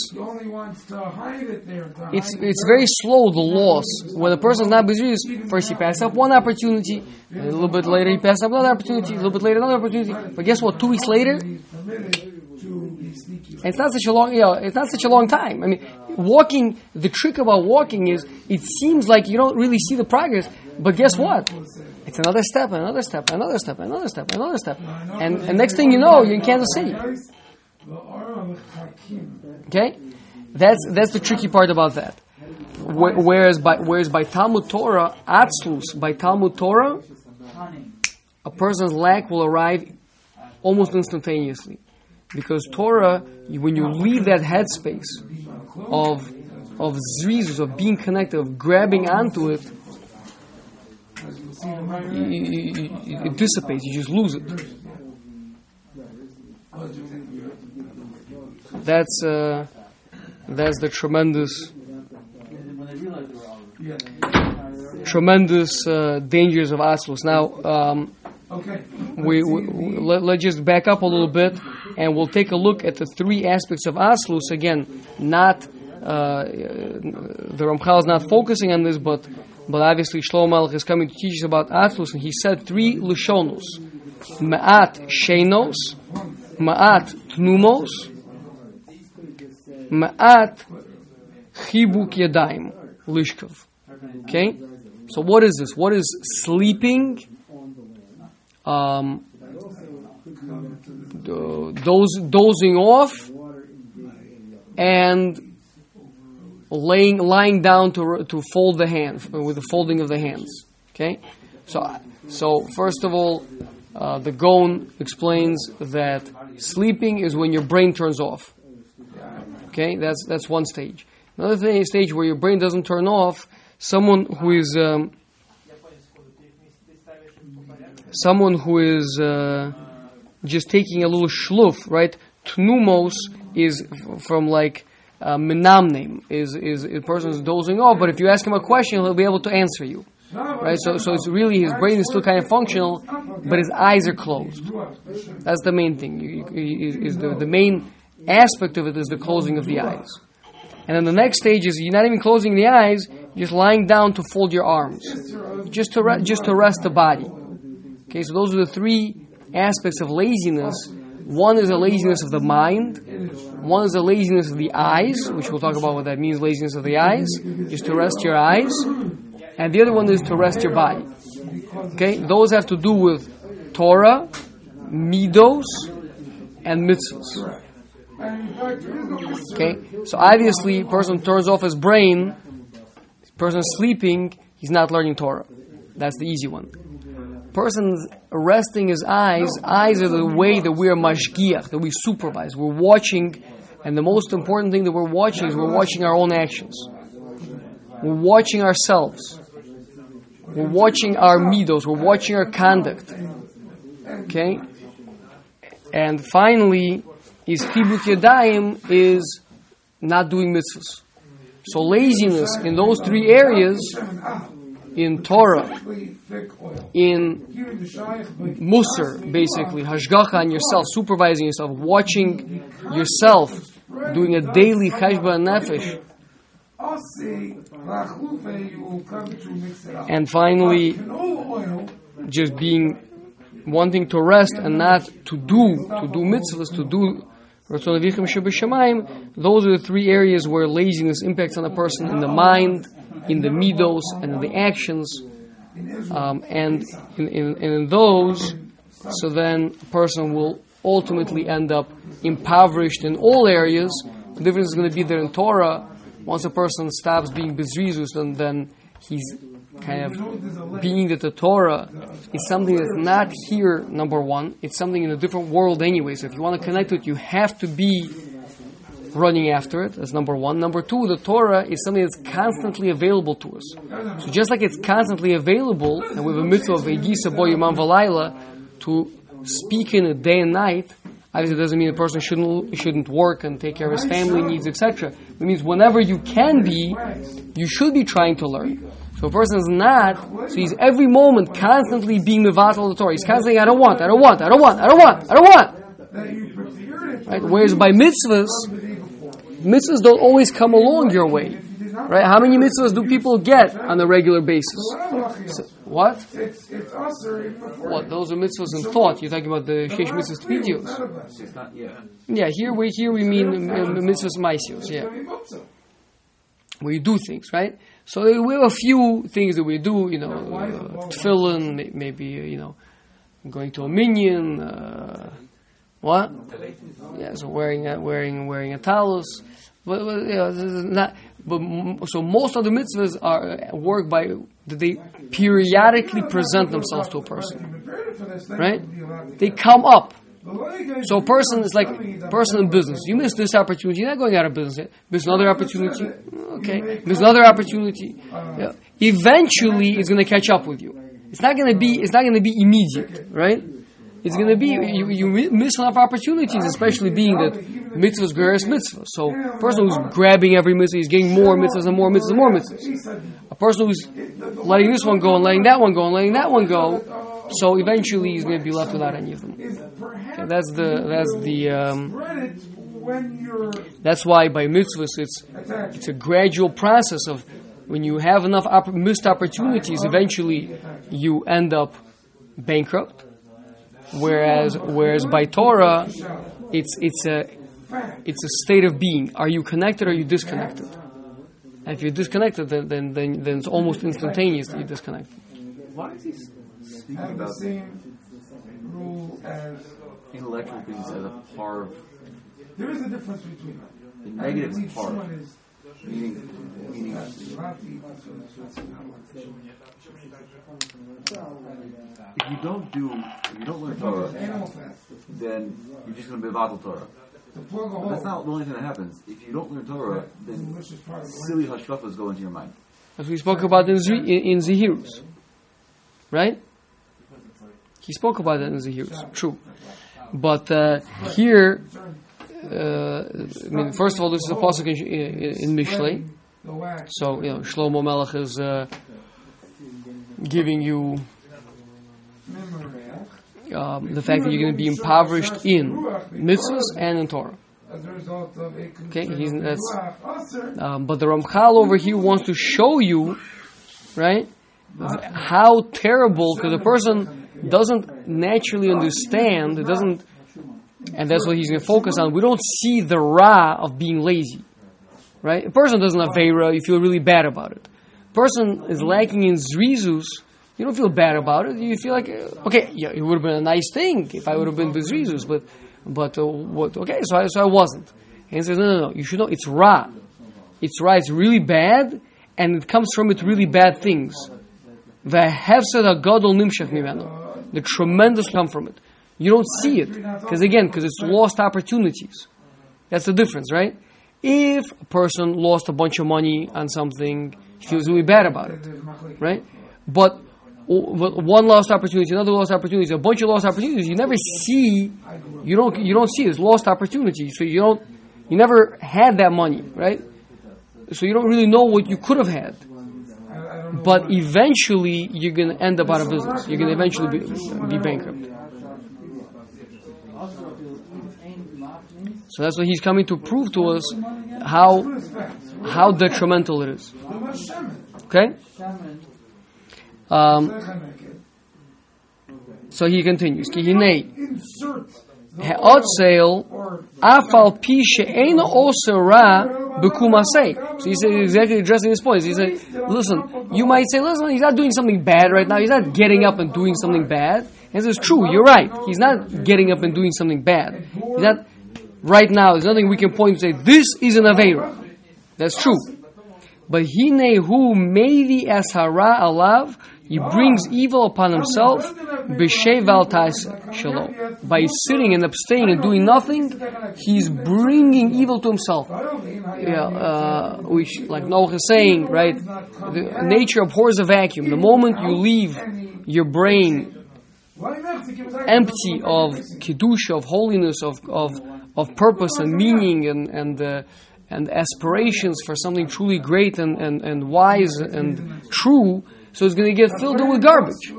S1: it's it's very slow the loss when a person is not bezrius. First he passes up one opportunity, a little bit later he passes up another opportunity, a little bit later another opportunity. But guess what? Two weeks later, it's not such a long, you know, it's not such a long time. I mean, walking. The trick about walking is it seems like you don't really see the progress, but guess what? It's another step, another step, another step, another step, another step, and, and next thing you know, you're in Kansas City.
S6: The aura of Hakim.
S1: Okay, that's that's the tricky part about that. Wh- Whereas by whereas by Talmud Torah, Atzlus by Talmud Torah, a person's lack will arrive almost instantaneously, because Torah, you- when you leave that headspace of of zrizus, of being connected, of grabbing onto it, you- it dissipates. You just lose it. That's uh, that's the tremendous tremendous uh, dangers of Aslus. Now, um, we, we, we- let, let's just back up a little bit, and we'll take a look at the three aspects of Aslus. Again, not uh, the Ramchal is not focusing on this, but but obviously Shlomo Melech is coming to teach us about Aslus, and he said three lushonos: Ma'at shenos, Ma'at tnumos, Ma'at chibuk yadayim, lishkav. Okay, so what is this? What is sleeping? um, dozing off and laying lying down to to fold the hands with the folding of the hands. Okay, so so first of all, uh, the Gaon explains that sleeping is when your brain turns off. Okay, that's that's one stage. Another thing, stage where your brain doesn't turn off. Someone who is um, someone who is uh, just taking a little shluf, right? Tnumos is from like Uh, menamnim, is is a person is dozing off. But if you ask him a question, he'll be able to answer you, right? So so it's really his brain is still kind of functional, but his eyes are closed. That's the main thing. You, you, is- the the main aspect of it is the closing of the eyes. And then the next stage is you're not even closing the eyes, just lying down to fold your arms, just to re- just to rest the body. Okay, so those are the three aspects of laziness. One is a laziness of the mind. One is a laziness of the eyes, which we'll talk about what that means, laziness of the eyes, is to rest your eyes. And the other one is to rest your body. Okay, those have to do with Torah, midos, and mitzvahs. Okay, so obviously, person turns off his brain. Person sleeping, he's not learning Torah. That's the easy one person's resting his eyes, eyes are the way that we are mashgiach, that we supervise. We're watching, and the most important thing that we're watching is we're watching our own actions. We're watching ourselves. We're watching our midos. We're watching our conduct. Okay? And finally, is chibuk yadayim is not doing mitzvahs. So laziness in those three areas, in Torah, in Musar, basically, hashgacha on yourself, supervising yourself, watching yourself, doing a daily cheshbon nefesh, and finally, just being wanting to rest and not to do to do mitzvahs, to do. Those are the three areas where laziness impacts on a person in the mind, in the midos, and in the actions. Um, and in, in, in those, so then a person will ultimately end up impoverished in all areas. The difference is going to be there in Torah. Once a person stops being bezrizus, then, then he's kind of being that the Torah is something that's not here, number one. It's something in a different world anyway. So if you want to connect to it, you have to be running after it. That's number one. Number two, the Torah is something that's constantly available to us. So just like it's constantly available, and we have a mitzvah of Egisa Boyimam Valayla to speak in it day and night, Obviously, it doesn't mean a person shouldn't shouldn't work and take care of his family needs, etc. It means whenever you can be, you should be trying to learn. So a person is not, so he's every moment constantly being mevatel the Torah. He's constantly, I don't want, I don't want, I don't want, I don't want, I don't want. Right? Whereas by mitzvahs. Mitzvahs don't always come along your way. Right? How many mitzvahs do people get on a regular basis? What? What? Those are mitzvahs in thought. You're talking about the sheish mitzvahs.
S5: It's not, yeah.
S1: Here we here we mean mitzvahs maisios. Yeah, where you do things, right? So we have a few things that we do. You know, uh, tefillin, maybe uh, you know, going to a minyan. Uh, what? Yeah, so wearing a, wearing wearing a talus. But, but you know, this is not. But so most of the mitzvahs are uh, work by that they periodically present themselves to a person, right? They come up. So a person is like a person in business. You miss this opportunity, you're not going out of business. yet. Miss another opportunity. Okay. Miss another opportunity. Yeah. Eventually it's gonna catch up with you. It's not gonna be it's not gonna be immediate, right? It's gonna be you, you mi- miss enough opportunities, especially being that mitzvahs greatest mitzvah. So a person who's grabbing every mitzvah, he's getting more mitzvahs and more mitzvahs and more mitzvahs. A person who's letting this one go and letting that one go and letting that one go, so eventually he's going to be left without any of them. Okay, that's the that's the um, that's why by mitzvahs it's it's a gradual process of when you have enough missed opportunities, eventually you end up bankrupt. Whereas whereas by Torah, it's it's a it's a state of being. Are you connected or are you disconnected? And if you're disconnected, then then then, then it's almost instantaneous that you're disconnected.
S5: Why is he speak
S6: have the same rule as
S5: intellectual things as a part of
S6: there is a difference between them.
S5: the negative
S6: believe
S5: part? If you don't do, if you don't learn Torah, then you're just going to be about Torah.
S6: A
S5: But that's not the only thing that happens. If you don't learn Torah, then silly hashkafas go into your mind.
S1: As we spoke about in, Zri- in, Zehirus. Right? He spoke about that in Zehirus. True. But uh, here, uh, I mean, first of all, this is a pasuk in, in. So, you know, Shlomo Melech is uh, giving you um, the fact that you're going to be impoverished in mitzvahs and in Torah. Okay, he's, that's, um, but the Ramchal over here wants to show you, right, how terrible, because a person doesn't naturally understand, doesn't, and that's what he's going to focus on. We don't see the ra of being lazy, right? A person doesn't have Vera, you feel really bad about it. A person is lacking in zrizus, you don't feel bad about it. You feel like, uh, okay, yeah, it would have been a nice thing if I would have been with zrizus, but, but uh, what? Okay, so I, so I wasn't. And he says, no, no, no, you should know it's ra. It's ra. It's really bad, and it comes from it really bad things. V'hefsed hagadol nimshach mimenu. The tremendous come from it. You don't see it because again, because it's lost opportunities. That's the difference, right? If a person lost a bunch of money on something, he feels really bad about it, right? But one lost opportunity, another lost opportunity, a bunch of lost opportunities. You never see, you don't you don't see. It's lost opportunity, so you don't, you never had that money, right? So you don't really know what you could have had. But eventually, you're going to end up out of business. You're going to eventually be, be bankrupt. So that's what he's coming to prove to us how how detrimental it is. Okay. Um, so he continues. Ki hinei
S6: Insert
S1: ha'otzel afal pi she'ena oser ra b'kumasei. So he said exactly addressing this point. He said, "Listen, you might say, listen, he's not doing something bad right now. He's not getting up and doing something bad." And says, "True, you're right. He's not getting up and doing something bad. He's not right now. There's nothing we can point to say this is an avera. That's true. But hine hu maybe as hara alav." He brings evil upon himself b'shei val shalom. By sitting and abstaining and doing nothing, he's bringing evil to himself. Yeah, uh, which, like Noah is saying, right? The nature abhors a vacuum. The moment you leave your brain empty of kedusha, of holiness, of of of purpose and meaning and and uh, and aspirations for something truly great and, and, and wise and true. So it's going to get filled in with garbage,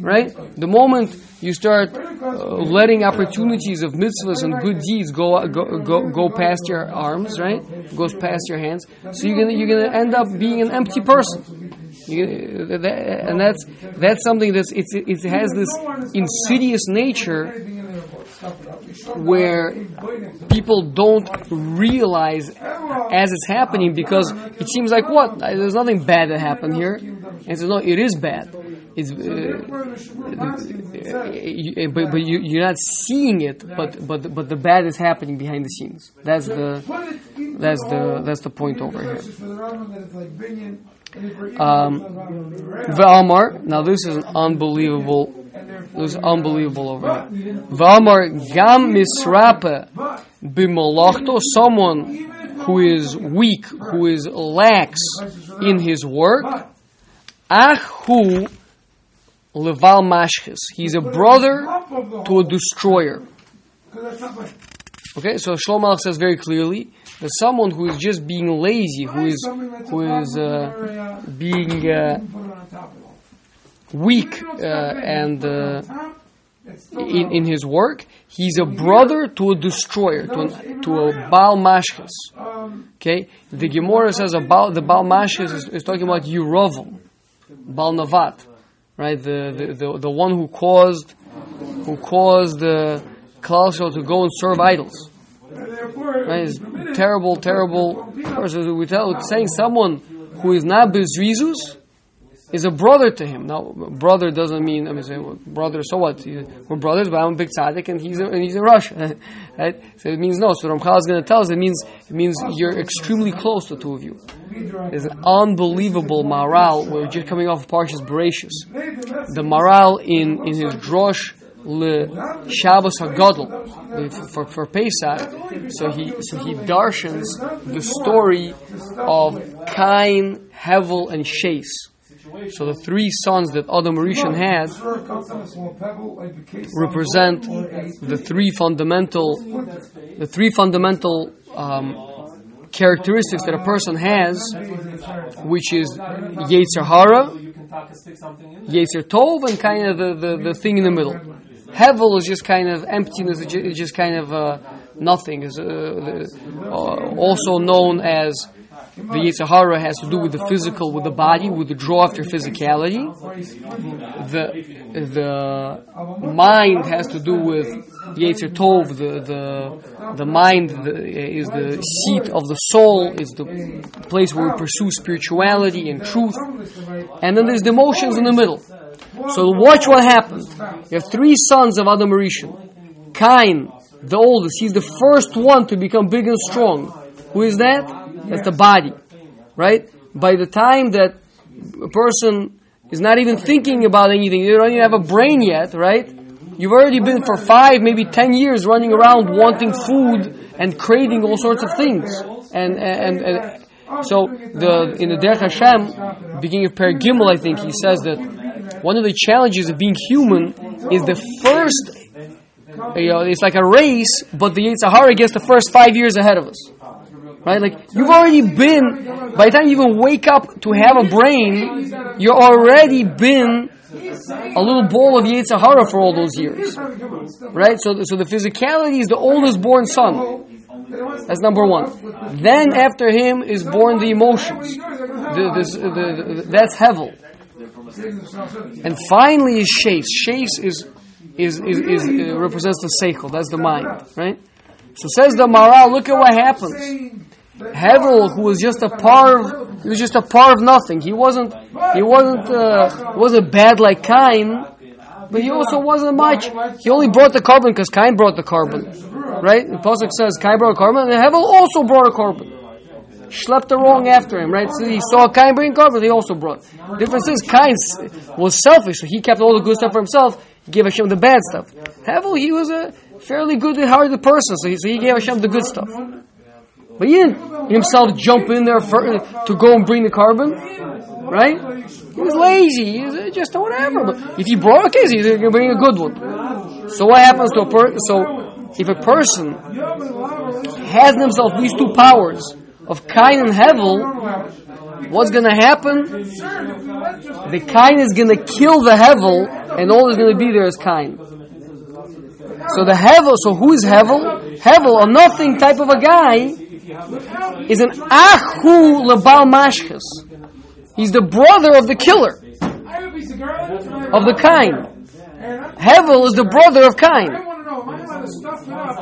S1: right? The moment you start uh, letting opportunities of mitzvahs and good deeds go go go, go past your arms, right? Goes past your hands. So you're gonna you're gonna end up being an empty person. You, that, and that's that's something that's it's, it has this insidious nature where people don't realize as it's happening because it seems like what? There's nothing bad that happened here. And so no it is bad. It's, uh, uh, but, but you, you're not seeing it but but but the bad is happening behind the scenes. That's the that's the that's the point over here um, Valmar, now this is an unbelievable, this is unbelievable over here. Valmar gam misrape bimolachto, someone who is weak, who is lax in his work, ahu leval mashchis. He's a brother to a destroyer. Okay, so Shlomo says very clearly someone who is just being lazy, who is who is uh, being uh, weak uh, and uh, in, in his work, he's a brother to a destroyer, to, an, to a Baal Mashkas. Okay, the Gemara says about the Baal Mashkas is, is talking about Yerovam, Baal Navat, right? The, the the the one who caused who caused the Klal to go and serve idols. Right? It's terrible, terrible person. We tell, saying someone who is not Bezrizus is a brother to him. Now, brother doesn't mean, I mean, say, well, brother, so what? We're brothers, but I'm a big tzaddik and he's, a, and he's in rasha. right? So it means no. So Ramchal is going to tell us it means, it means you're extremely close, to the two of you. It's an unbelievable Maharal. We're just coming off of Parshas Bereshis. The Maharal in, in his drosh, le Shabbos Hagadol for, for Pesach. So he so he darshans the story of Cain, Hevel, and Shas. So the three sons that Adam Rishon had represent the three fundamental the three fundamental um, characteristics that a person has, which is Yetzer Hara, Yetzer Tov, and kind of the, the, the thing in the middle. Hevel is just kind of emptiness, it's just kind of uh, nothing. Is uh, uh, also known as the Yetzer Hara has to do with the physical, with the body, with the draw after physicality. The the mind has to do with Yetzer Tov. The the the mind is the seat of the soul. Is the place where we pursue spirituality and truth. And then there's the emotions in the middle. So watch what happens. You have three sons of Adam Rishon. Cain, the oldest, he's the first one to become big and strong. Who is that? That's the body, right? By the time that a person is not even thinking about anything, you don't even have a brain yet, right? You've already been for five, maybe ten years running around wanting food and craving all sorts of things. And, and, and, so the in the Derech Hashem, beginning of Per Gimel, I think he says that one of the challenges of being human is the first. You know, it's like a race, but the Yetzer Hara gets the first five years ahead of us. Right? Like, you've already been, by the time you even wake up to have a brain, you're already been a little ball of Yetzer Hara for all those years. Right? So, so the physicality is the oldest born son. That's number one. Then after him is born the emotions. The, this, the, the, that's Hevel. And finally is Shas. Shas is, is, is, is uh, represents the Seichel. That's the mind. Right? So says the Maharal, look at what happens. Hevel, who was just a parv, he was just a par of nothing. He wasn't, he wasn't, uh, wasn't bad like Cain, but he also wasn't much. He only brought the korban because Cain brought the korban, right? The pasuk says Cain brought a korban, and Hevel also brought a korban. Schlepped along after him, right? So he saw Cain bring korban, he also brought. The difference is Cain was selfish, so he kept all the good stuff for himself. He gave Hashem the bad stuff. Hevel, he was a fairly good and hearted person, so he, so he gave Hashem the good stuff. But he didn't himself jump in there for, to go and bring the korban. right? He was lazy. He was uh, just whatever. But if he brought a case, he's going to bring a good one. So what happens to a person? So if a person has in himself these two powers of Kain and Hevel, what's going to happen? The Kain is going to kill the Hevel, and all that's going to be there is Kain. So the Hevel, so who is Hevel? Hevel, a nothing type of a guy, is an Ahu Lebal Mashkas. He's the brother of the killer, of the Kain. Hevel is the brother of
S6: I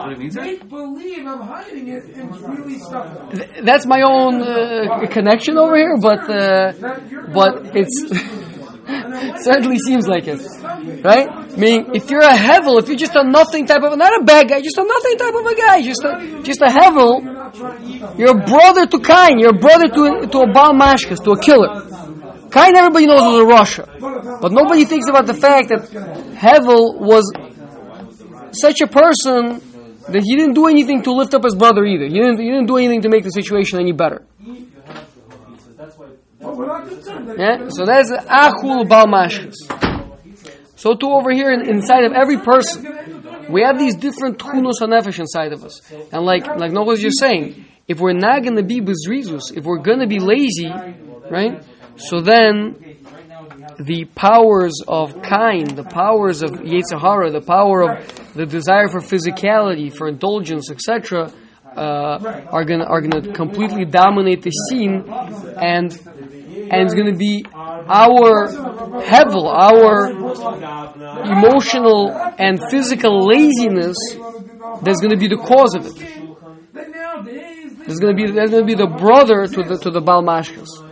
S1: Kain.
S6: want to know, am I allowed to stuff it up?
S2: What it means?
S6: Make believe I'm hiding it and really stuff.
S1: Th- That's my own uh, connection over here, but uh, but it's certainly seems like it, right? I mean, if you're a hevel, if you're just a nothing type of not a bad guy, just a nothing type of a guy, just a just a hevel, you're a brother to Kain, you're a brother to to a Baal Mashkas, to a killer. Kain, everybody knows was a rasha, but nobody thinks about the fact that Hevel was such a person that he didn't do anything to lift up his brother either. He didn't, he didn't do anything to make the situation any better. Yeah? So that's Achul Bal Mashkas. So too over here in, inside of every person, we have these different Tchunos HaNefesh inside of us. And like, like Noah was just saying, if we're not going to be Bezrizus, if we're going to be lazy, right? So then the powers of Kain, the powers of Yetzirah, the power of the desire for physicality, for indulgence, etc., uh, are gonna are gonna completely dominate the scene, and and it's gonna be our hevel, our emotional and physical laziness that's gonna be the cause of it. There's gonna be there's gonna be the brother to the to the Baal Mashkas.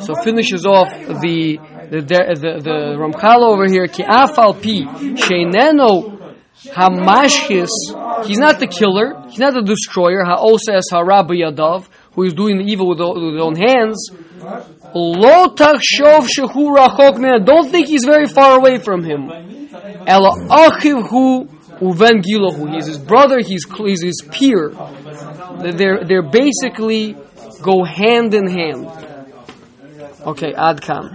S1: So finishes off the the the, the, the Ramchal over here. Ki afal pi sheineno hamashkis. He's not the killer. He's not the destroyer. Ha'oses harabu yadav, who is doing the evil with, the, with his own hands. Lo tachshov shehu rachok min. Don't think he's very far away from him. Ela achiv hu uven gilohu. He's his brother. He's he's his peer. They're they're basically go hand in hand. Okay, Adkan.